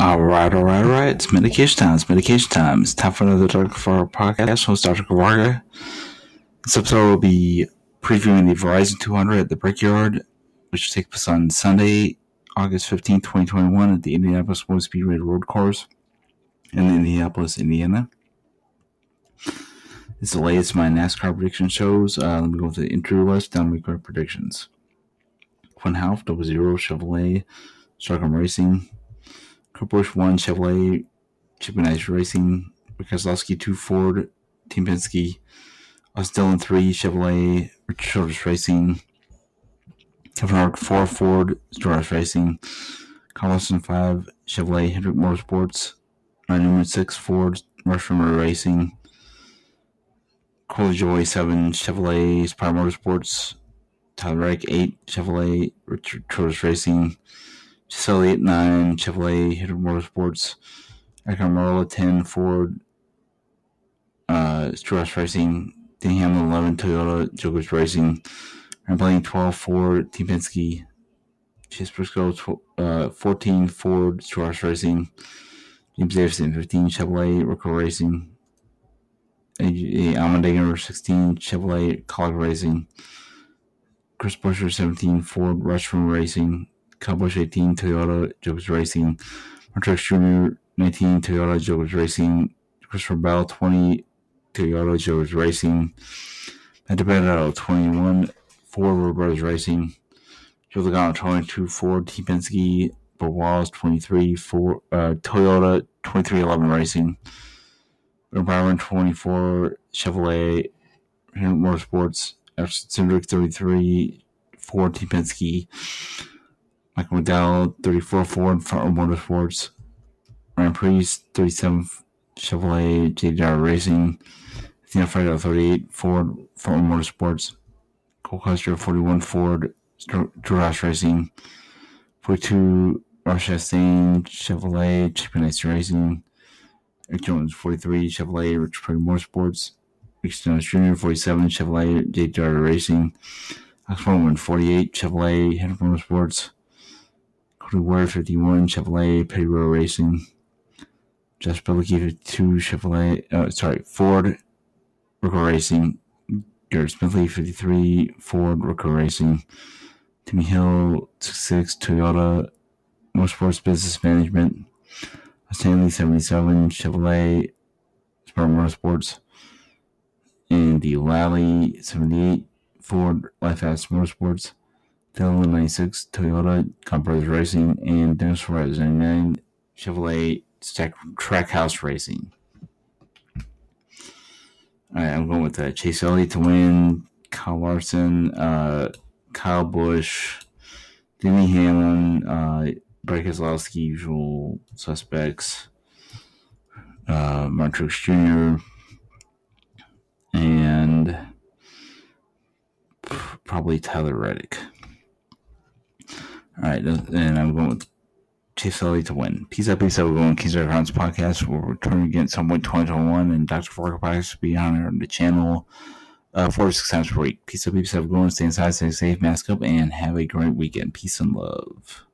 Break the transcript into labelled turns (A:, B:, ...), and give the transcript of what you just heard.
A: All right, all right, all right. It's medication time. It's medication time. It's time for another Dr. Kavarga podcast. Host Dr. Kavarga. This episode will be previewing the Verizon 200 at the Brickyard, which will take place on Sunday, August 15, 2021, at the Indianapolis Motor Speedway Road Course in Indianapolis, Indiana. It's the latest of my NASCAR prediction shows. Uh, let me go to the intro list, down we go predictions. Quinn Houff, double zero, Chevrolet, Starcom Racing, Busch one, Chevrolet, Chip Ganassi Racing, Keselowski two, Ford, Team Penske, Austin Dillon three, Chevrolet, Richard Childress Racing, Kevin Harvick four, Ford, Stewart Racing, Carlson five, Chevrolet, Hendrick Motorsports, Ryan Newman six, Ford, Rush Racing, Corey Joy seven, Chevrolet, Spire Motorsports, Tyler Reddick eight, Chevrolet, Richard Childress Racing, Giselle 8 9, Chevrolet, Hitter Motorsports, Aric Almirola 10, Ford, uh, Strauss Racing, Hamlin 11, Toyota, Jokers Racing, playing 12, Ford, Team Penske, Chase Briscoe uh, 14, Ford, Strauss Racing, James Davison 15, Chevrolet, Rico Racing, AJ Allmendinger 16, Chevrolet, Kaulig Racing, Chris Buescher 17, Ford, Rushmore Racing, Cowboys 18, Toyota, Jokers Racing, Martin Truex Jr. 19, Toyota, Jokers Racing, Christopher Bell 20, Toyota, Jokers Racing, Matt DiBenedetto 21, Ford, Brothers Racing, Joe Logano 22, Ford, T. Penske, Bo Wallace 23, Ford, uh, Toyota 2311 Racing, Byron 24, Chevrolet, Motorsports, Cindric 33, Ford, T. Penske, Michael McDowell, 34 Ford Front Motorsports, Ryan Preece, 37 Chevrolet JDR Racing, Anthony Alfredo, 38 Ford Ford Motorsports, Cole Custer, 41 Ford Duras Racing, 42 Ross Chastain, Chevrolet Chip Racing, Rick Jones, 43 Chevrolet Rich Prairie Motorsports, Rick Jones Jr., 47 Chevrolet JDR Racing, Alex 48 Chevrolet Hendrick Motorsports, Ware 51, Chevrolet, Row Racing, Josh Bilicki 52, Chevrolet, uh, sorry, Ford, Rico Racing, Garrett Smithley 53, Ford, Rico Racing, Timmy Hill 66, Toyota, Motorsports Business Management, Stanley 77, Chevrolet, Smart Motorsports, and the Lally 78, Ford, Life Motorsports, Dylan 96, Toyota, Compros Racing, and 99, Chevrolet Stack Trackhouse Racing. All right, I'm going with uh, Chase Elliott to win, Kyle Larson, uh, Kyle Busch, Denny Hamlin, uh, Brad Keselowski, usual suspects, uh, Martin Truex Jr., and probably Tyler Reddick. All right, and I'm going with Chase Elliott to win. Peace out, peace out. We're going Kings Rounds podcast. We'll return again some point 2021, and Dr. Fargo podcast will be on the channel uh, four to six times per week. Peace out, peace out. We're going. Stay inside, stay safe, mask up, and have a great weekend. Peace and love.